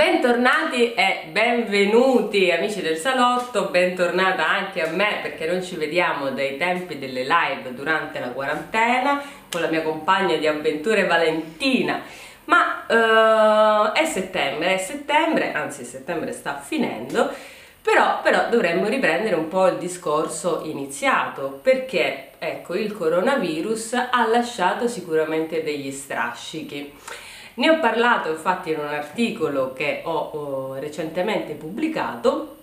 Bentornati e benvenuti amici del salotto, bentornata anche a me perché non ci vediamo dai tempi delle live durante la quarantena con la mia compagna di avventure Valentina. Ma uh, è settembre, è settembre, anzi settembre sta finendo però, però dovremmo riprendere un po' il discorso iniziato perché ecco il coronavirus ha lasciato sicuramente degli strascichi ne ho parlato infatti in un articolo che ho, ho recentemente pubblicato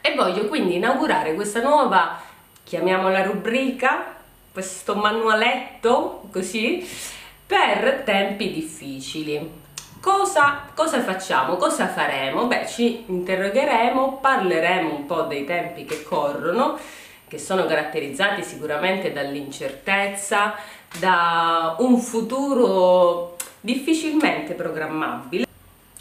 e voglio quindi inaugurare questa nuova, chiamiamola rubrica, questo manualetto così, per tempi difficili. Cosa, cosa, facciamo? Cosa faremo? Beh, ci interrogheremo, parleremo un po' dei tempi che corrono, che sono caratterizzati sicuramente dall'incertezza, da un futuro difficilmente programmabile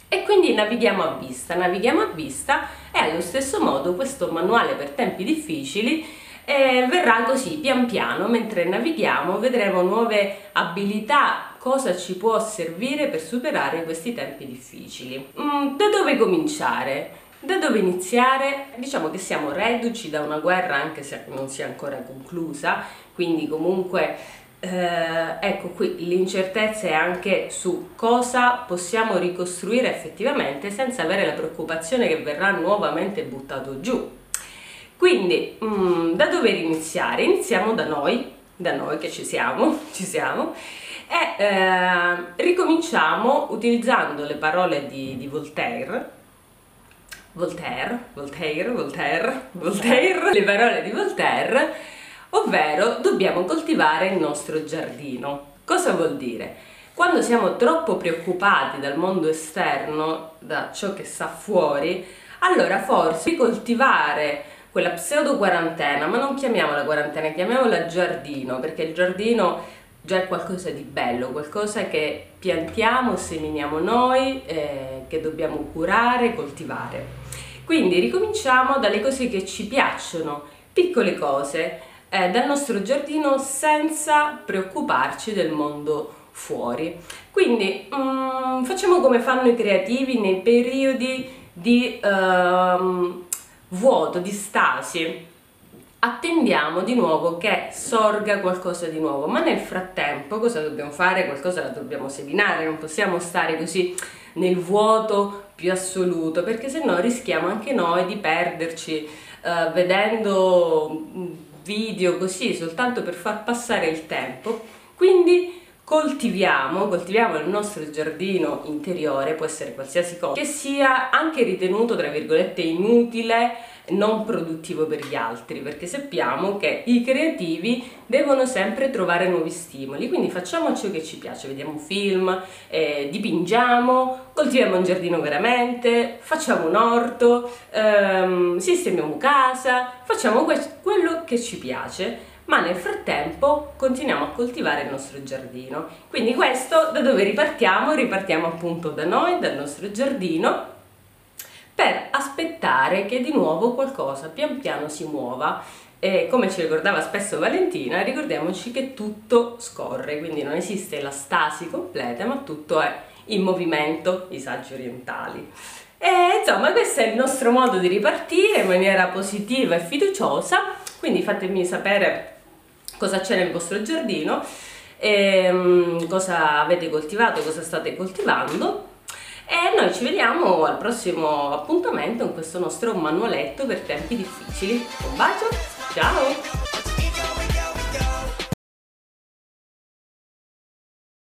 e quindi navighiamo a vista, navighiamo a vista e allo stesso modo questo manuale per tempi difficili eh, verrà così pian piano mentre navighiamo vedremo nuove abilità cosa ci può servire per superare questi tempi difficili mm, da dove cominciare? da dove iniziare? diciamo che siamo reduci da una guerra anche se non sia ancora conclusa quindi comunque eh, ecco qui l'incertezza è anche su cosa possiamo ricostruire effettivamente senza avere la preoccupazione che verrà nuovamente buttato giù. Quindi mh, mm, da dove iniziare? Iniziamo da noi, da noi che ci siamo, ci siamo e eh, ricominciamo utilizzando le parole di, di Voltaire Voltaire, Voltaire, Voltaire, Voltaire, le parole di Voltaire ovvero dobbiamo coltivare il nostro giardino. Cosa vuol dire? Quando siamo troppo preoccupati dal mondo esterno, da ciò che sta fuori, allora forse coltivare quella pseudo quarantena, ma non chiamiamola quarantena, chiamiamola giardino, perché il giardino già è qualcosa di bello, qualcosa che piantiamo, seminiamo noi, eh, che dobbiamo curare, coltivare. Quindi ricominciamo dalle cose che ci piacciono, piccole cose, eh, dal nostro giardino senza preoccuparci del mondo fuori. Quindi um, facciamo come fanno i creativi nei periodi di um, vuoto, di stasi. Attendiamo di nuovo che sorga qualcosa di nuovo, ma nel frattempo cosa dobbiamo fare? Qualcosa la dobbiamo seminare, non possiamo stare così nel vuoto più assoluto, perché se no rischiamo anche noi di perderci uh, vedendo video così soltanto per far passare il tempo. Quindi coltiviamo, coltiviamo il nostro giardino interiore, può essere qualsiasi cosa, che sia anche ritenuto tra virgolette inutile, non produttivo per gli altri, perché sappiamo che i creativi devono sempre trovare nuovi stimoli, quindi facciamo ciò che ci piace, vediamo un film, eh, dipingiamo, coltiviamo un giardino veramente, facciamo un orto, ehm, sistemiamo casa, facciamo quello che ci piace ma nel frattempo continuiamo a coltivare il nostro giardino. Quindi questo da dove ripartiamo? Ripartiamo appunto da noi, dal nostro giardino, aspettare che di nuovo qualcosa pian piano si muova. E come ci ricordava spesso Valentina, ricordiamoci che tutto scorre, quindi non esiste la stasi completa, ma tutto è in movimento, i saggi orientali. E insomma questo è il nostro modo di ripartire in maniera positiva e fiduciosa, quindi fatemi sapere cosa c'è nel vostro giardino, ehm, cosa avete coltivato, cosa state coltivando e noi ci vediamo al prossimo appuntamento in questo nostro manualetto per tempi difficili. Un bacio, ciao!